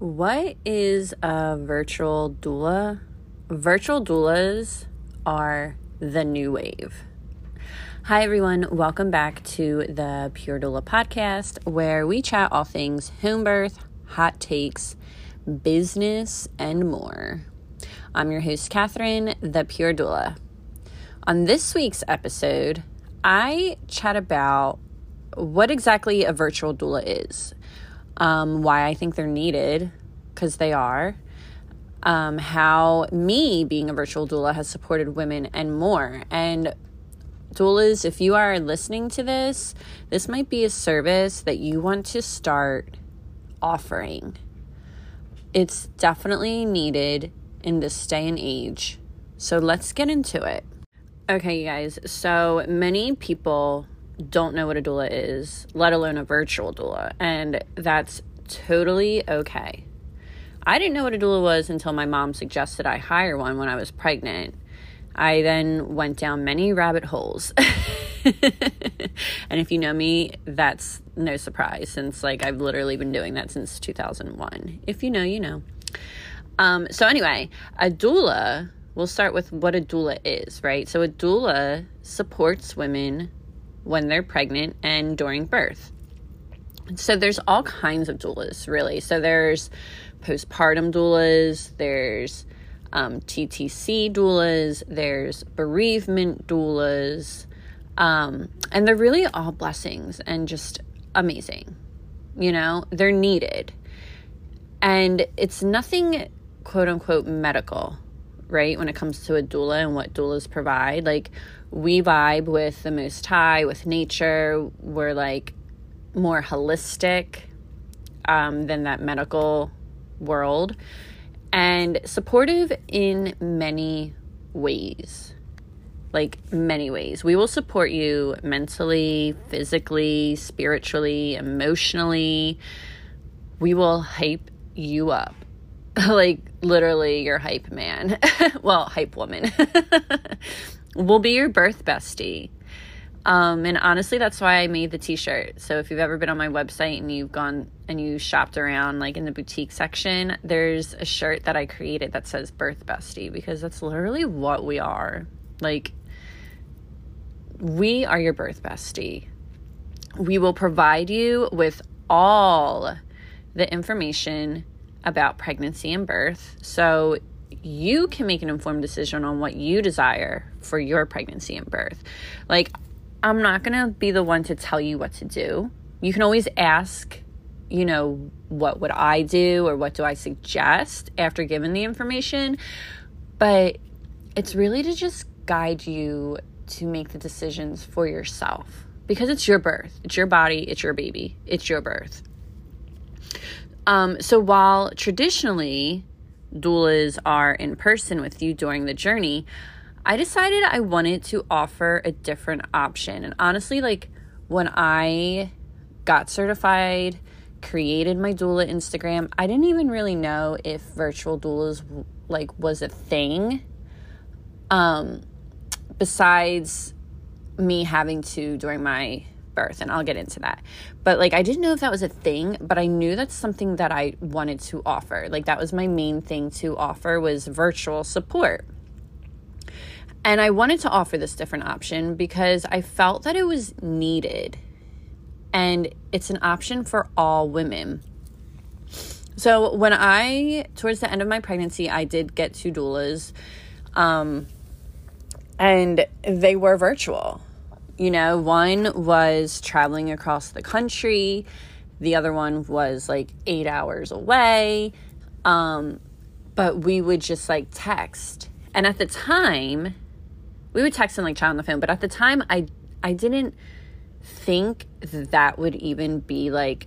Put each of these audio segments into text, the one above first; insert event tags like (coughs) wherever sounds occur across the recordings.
What is a virtual doula? Virtual doulas are the new wave. Hi, everyone. Welcome back to the Pure Doula podcast, where we chat all things home birth, hot takes, business, and more. I'm your host, Kathryn, the Pure Doula. On this week's episode, I chat about what exactly a virtual doula is um, why I think they're needed, because they are, um, how me being a virtual doula has supported women and more. And doulas, if you are listening to this, this might be a service that you want to start offering. It's definitely needed in this day and age. So let's get into it. Okay, you guys. So many people don't know what a doula is, let alone a virtual doula. And that's totally okay. I didn't know what a doula was until my mom suggested I hire one when I was pregnant. I then went down many rabbit holes. (laughs) and if you know me, that's no surprise since like I've literally been doing that since 2001. If you know, you know. Um, so anyway, a doula, we'll start with what a doula is, right? So a doula supports women when they're pregnant and during birth. So there's all kinds of doulas, really. So there's postpartum doulas, there's um, TTC doulas, there's bereavement doulas, um, and they're really all blessings and just amazing. You know, they're needed. And it's nothing quote unquote medical, right? When it comes to a doula and what doulas provide. Like, we vibe with the most high, with nature. We're like more holistic um, than that medical world and supportive in many ways. Like many ways. We will support you mentally, physically, spiritually, emotionally. We will hype you up. (laughs) like literally your hype man. (laughs) well, hype woman. (laughs) we'll be your birth bestie. Um, and honestly, that's why I made the t shirt. So if you've ever been on my website and you've gone and you shopped around, like in the boutique section, there's a shirt that I created that says Birth Bestie because that's literally what we are. Like, we are your birth bestie. We will provide you with all the information about pregnancy and birth so you can make an informed decision on what you desire for your pregnancy and birth. Like, I'm not going to be the one to tell you what to do. You can always ask, you know, what would I do or what do I suggest after given the information. But it's really to just guide you to make the decisions for yourself because it's your birth, it's your body, it's your baby, it's your birth. Um, so while traditionally doulas are in person with you during the journey, I decided I wanted to offer a different option. And honestly, like when I got certified, created my doula Instagram, I didn't even really know if virtual doulas like was a thing. Um besides me having to during my birth and I'll get into that. But like I didn't know if that was a thing, but I knew that's something that I wanted to offer. Like that was my main thing to offer was virtual support. And I wanted to offer this different option because I felt that it was needed. And it's an option for all women. So when I, towards the end of my pregnancy, I did get two doulas. Um, and they were virtual. You know, one was traveling across the country, the other one was like eight hours away. Um, but we would just like text. And at the time, we would text and like chat on the phone, but at the time I I didn't think that would even be like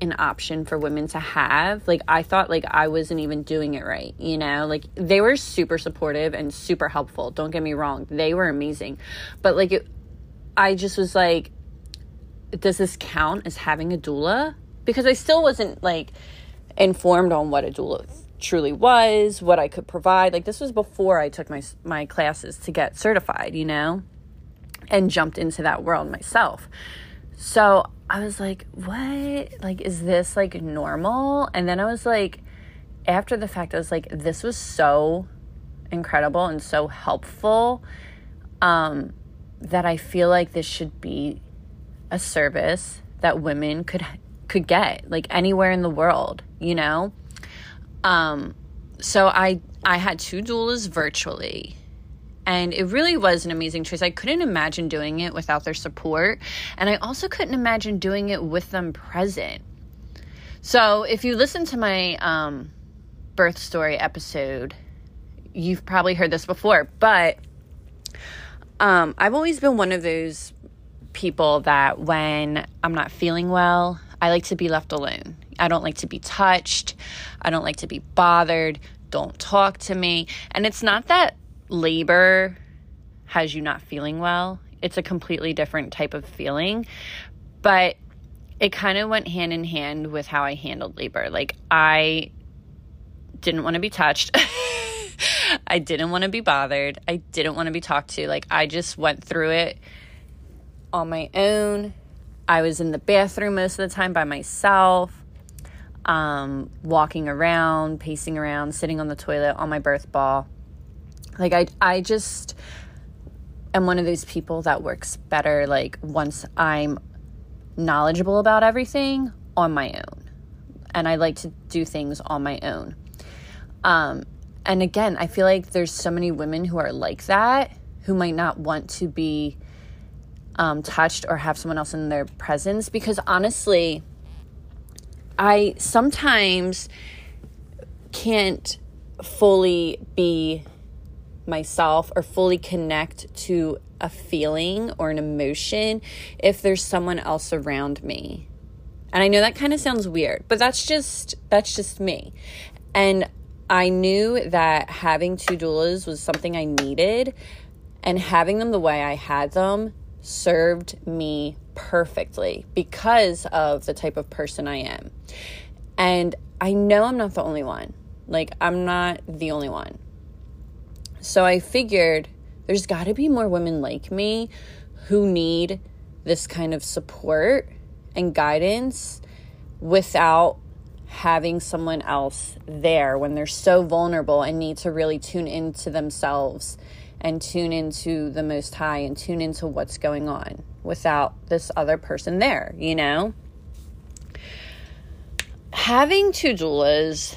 an option for women to have. Like I thought like I wasn't even doing it right, you know? Like they were super supportive and super helpful. Don't get me wrong. They were amazing. But like it, I just was like does this count as having a doula? Because I still wasn't like informed on what a doula truly was, what I could provide. Like this was before I took my my classes to get certified, you know, and jumped into that world myself. So I was like, what? Like, is this like normal? And then I was like, after the fact, I was like, this was so incredible and so helpful um, that I feel like this should be a service that women could could get like anywhere in the world, you know. Um, so I I had two doulas virtually. And it really was an amazing choice. I couldn't imagine doing it without their support. And I also couldn't imagine doing it with them present. So if you listen to my um, birth story episode, you've probably heard this before, but um, I've always been one of those people that when I'm not feeling well, I like to be left alone. I don't like to be touched. I don't like to be bothered. Don't talk to me. And it's not that labor has you not feeling well, it's a completely different type of feeling. But it kind of went hand in hand with how I handled labor. Like, I didn't want to be touched. (laughs) (laughs) I didn't want to be bothered. I didn't want to be talked to. Like, I just went through it on my own. I was in the bathroom most of the time by myself, um, walking around, pacing around, sitting on the toilet on my birth ball. Like I, I just am one of those people that works better. Like once I'm knowledgeable about everything on my own, and I like to do things on my own. Um, and again, I feel like there's so many women who are like that who might not want to be um, touched or have someone else in their presence because honestly, I sometimes can't fully be myself or fully connect to a feeling or an emotion if there's someone else around me. And I know that kind of sounds weird, but that's just that's just me. And I knew that having two doulas was something I needed and having them the way I had them served me perfectly because of the type of person I am. And I know I'm not the only one. Like, I'm not the only one. So I figured there's got to be more women like me who need this kind of support and guidance without having someone else there when they're so vulnerable and need to really tune into themselves and tune into the Most High and tune into what's going on without this other person there, you know? Having two doulas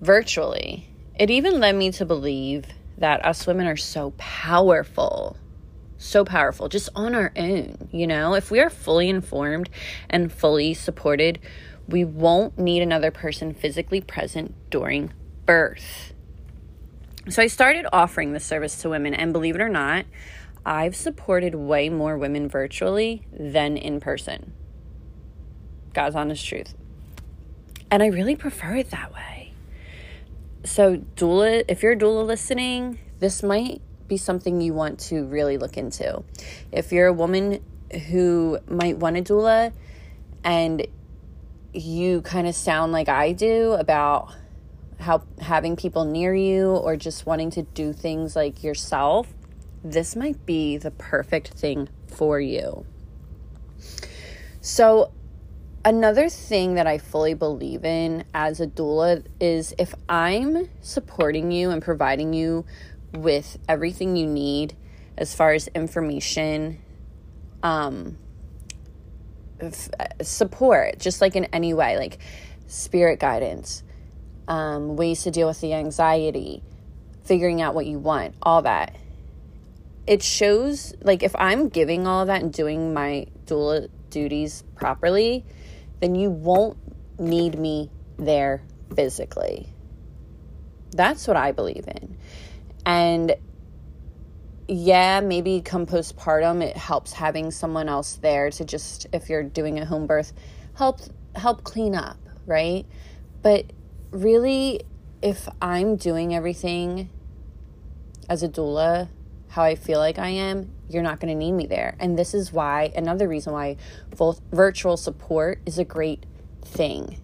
virtually, it even led me to believe that us women are so powerful. So powerful, just on our own, you know? If we are fully informed and fully supported, we won't need another person physically present during birth so I started offering this service to women, and believe it or not, I've supported way more women virtually than in person. God's honest truth. And I really prefer it that way. So, doula, if you're a doula listening, this might be something you want to really look into. If you're a woman who might want a doula and you kind of sound like I do about how having people near you or just wanting to do things like yourself, this might be the perfect thing for you. So, another thing that I fully believe in as a doula is if I'm supporting you and providing you with everything you need as far as information, um, support, just like in any way, like spirit guidance, um, ways to deal with the anxiety, figuring out what you want, all that. It shows, like, if I'm giving all that and doing my doula duties properly, then you won't need me there physically. That's what I believe in. And yeah, maybe come postpartum, it helps having someone else there to just, if you're doing a home birth, help help clean up, right? But really, if I'm doing everything as a doula how I feel like I am, you're not going to need me there. And this is why, another reason why virtual support is a great thing.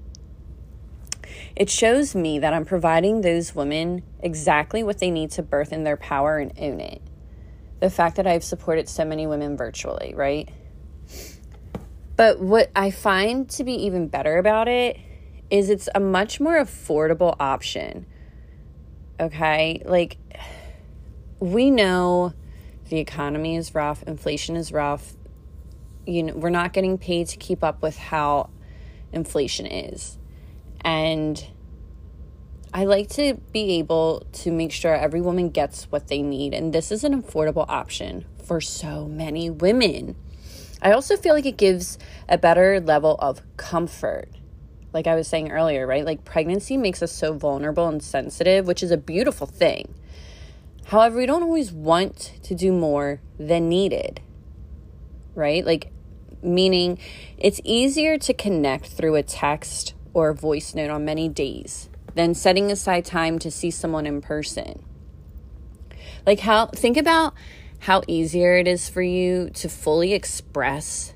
It shows me that I'm providing those women exactly what they need to birth in their power and own it. The fact that I've supported so many women virtually, right? But what I find to be even better about it is it's a much more affordable option. Okay? Like we know the economy is rough, inflation is rough. You know, we're not getting paid to keep up with how inflation is. And I like to be able to make sure every woman gets what they need. And this is an affordable option for so many women. I also feel like it gives a better level of comfort. Like I was saying earlier, right? Like pregnancy makes us so vulnerable and sensitive, which is a beautiful thing. However, we don't always want to do more than needed, right? Like, meaning it's easier to connect through a text or voice note on many days than setting aside time to see someone in person. Like, how, think about how easier it is for you to fully express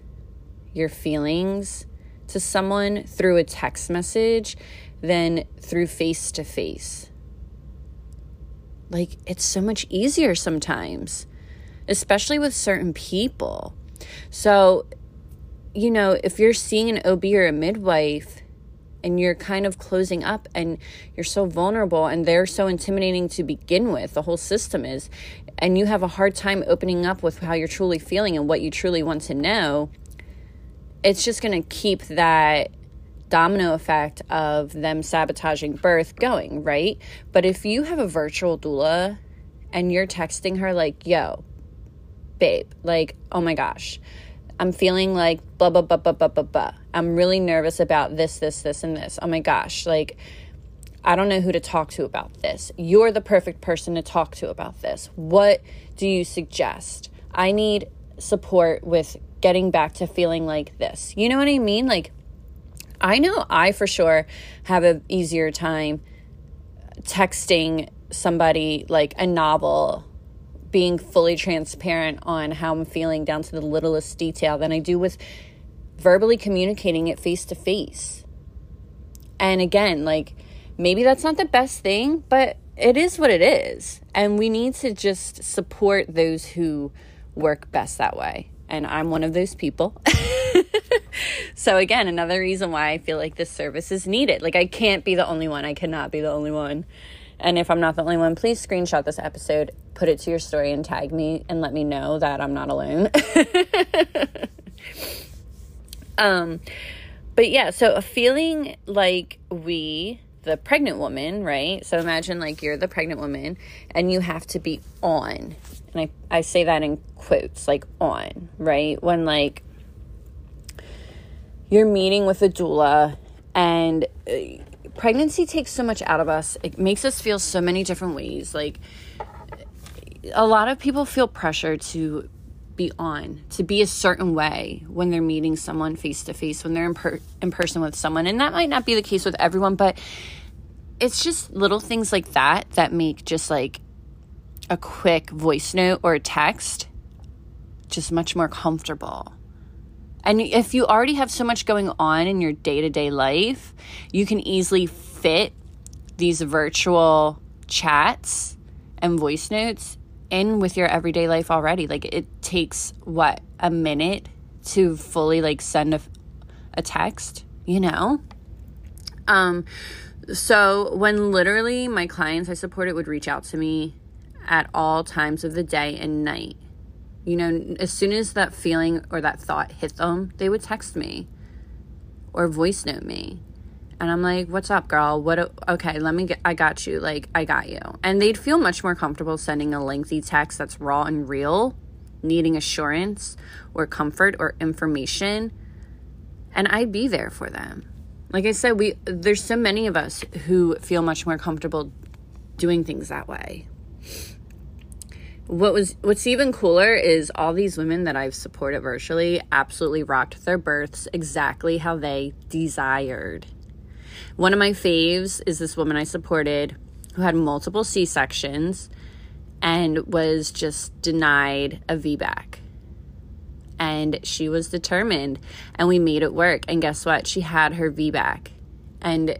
your feelings to someone through a text message than through face to face. Like, it's so much easier sometimes, especially with certain people. So, you know, if you're seeing an OB or a midwife and you're kind of closing up and you're so vulnerable and they're so intimidating to begin with, the whole system is, and you have a hard time opening up with how you're truly feeling and what you truly want to know, it's just going to keep that domino effect of them sabotaging birth going, right? But if you have a virtual doula and you're texting her, like, yo, babe, like, oh my gosh, I'm feeling like blah, blah, blah, blah, blah, blah, blah. I'm really nervous about this, this, this, and this. Oh my gosh, like, I don't know who to talk to about this. You're the perfect person to talk to about this. What do you suggest? I need support with getting back to feeling like this. You know what I mean? Like, I know I for sure have an easier time texting somebody like a novel being fully transparent on how I'm feeling down to the littlest detail than I do with verbally communicating it face to face. And again, like maybe that's not the best thing, but it is what it is. And we need to just support those who work best that way. And I'm one of those people. (laughs) so again, another reason why I feel like this service is needed. Like I can't be the only one. I cannot be the only one. And if I'm not the only one, please screenshot this episode, put it to your story and tag me and let me know that I'm not alone. (laughs) um but yeah, so a feeling like we the pregnant woman, right? So imagine like you're the pregnant woman and you have to be on. And I, I say that in quotes, like on, right? When like you're meeting with a doula and uh, pregnancy takes so much out of us it makes us feel so many different ways like a lot of people feel pressure to be on to be a certain way when they're meeting someone face to face when they're in, per- in person with someone. And that might not be the case with everyone but it's just little things like that that make just like a quick voice note or a text just much more comfortable. And if you already have so much going on in your day to day life, you can easily fit these virtual chats and voice notes in with your everyday life already. Like it takes what a minute to fully like send a, a text, you know? Um, so when literally my clients I supported would reach out to me at all times of the day and night you know, as soon as that feeling or that thought hit them, they would text me or voice note me. And I'm like, "What's up, girl? What okay, let me get I got you. Like, I got you." And they'd feel much more comfortable sending a lengthy text that's raw and real, needing assurance or comfort or information, and I'd be there for them. Like I said, we there's so many of us who feel much more comfortable doing things that way what was what's even cooler is all these women that I've supported virtually absolutely rocked their births exactly how they desired. One of my faves is this woman I supported who had multiple C-sections and was just denied a VBAC. And she was determined and we made it work and guess what? She had her VBAC. And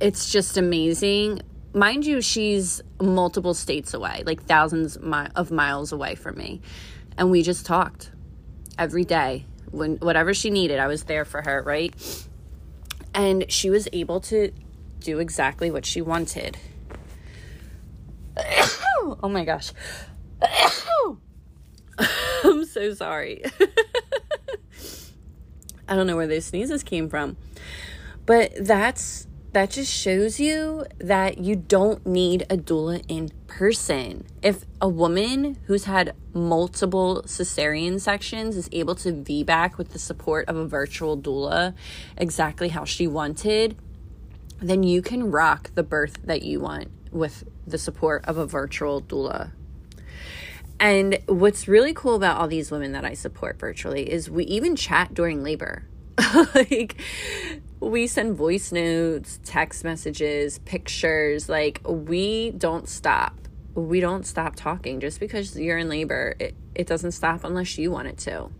it's just amazing mind you, she's multiple states away, like thousands of miles away from me. And we just talked every day. When whatever she needed, I was there for her, right? And she was able to do exactly what she wanted. (coughs) oh my gosh. (coughs) I'm so sorry. (laughs) I don't know where those sneezes came from. But that's that just shows you that you don't need a doula in person. If a woman who's had multiple cesarean sections is able to VBAC with the support of a virtual doula exactly how she wanted, then you can rock the birth that you want with the support of a virtual doula. And what's really cool about all these women that I support virtually is we even chat during labor. (laughs) like we send voice notes, text messages, pictures. Like we don't stop. We don't stop talking just because you're in labor. It, it doesn't stop unless you want it to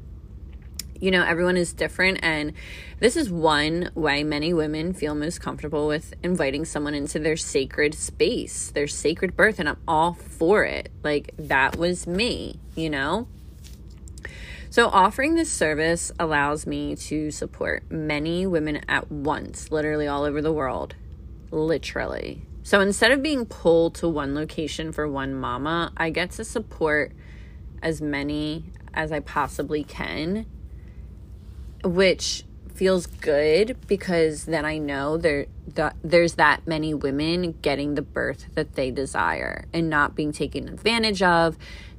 you know, everyone is different. And this is one way many women feel most comfortable with inviting someone into their sacred space, their sacred birth. And I'm all for it. Like, that was me, you know? So, offering this service allows me to support many women at once, literally all over the world. Literally. So, instead of being pulled to one location for one mama, I get to support as many as I possibly can which feels good because then I know there that there's that many women getting the birth that they desire and not being taken advantage of,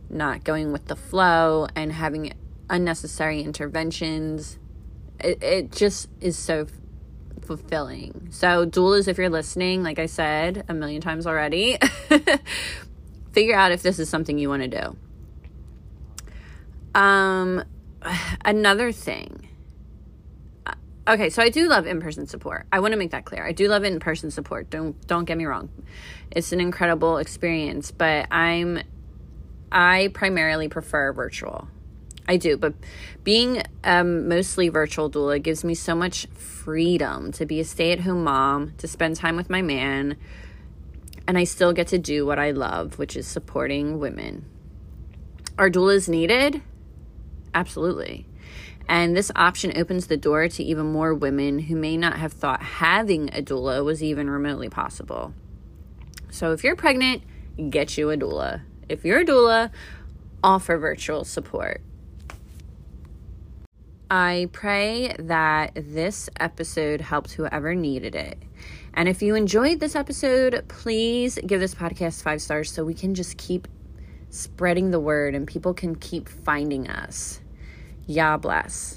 not going with the flow and having unnecessary interventions. It, it just is so fulfilling. So doulas if you're listening, like I said a million times already, (laughs) figure out if this is something you want to do. Um another thing okay so i do love in-person support. I want to make that clear. I do love in-person support. Don't don't get me wrong. It's an incredible experience but i'm i primarily prefer virtual i do but being um, mostly virtual doula gives me so much freedom to be a stay-at-home mom to spend time with my man and i still get to do what i love which is supporting women are doulas needed absolutely and this option opens the door to even more women who may not have thought having a doula was even remotely possible. So if you're pregnant, get you a doula. If you're a doula, offer virtual support. I pray that this episode helped whoever needed it. And if you enjoyed this episode, please give this podcast five stars so we can just keep spreading the word and people can keep finding us. Yah bless.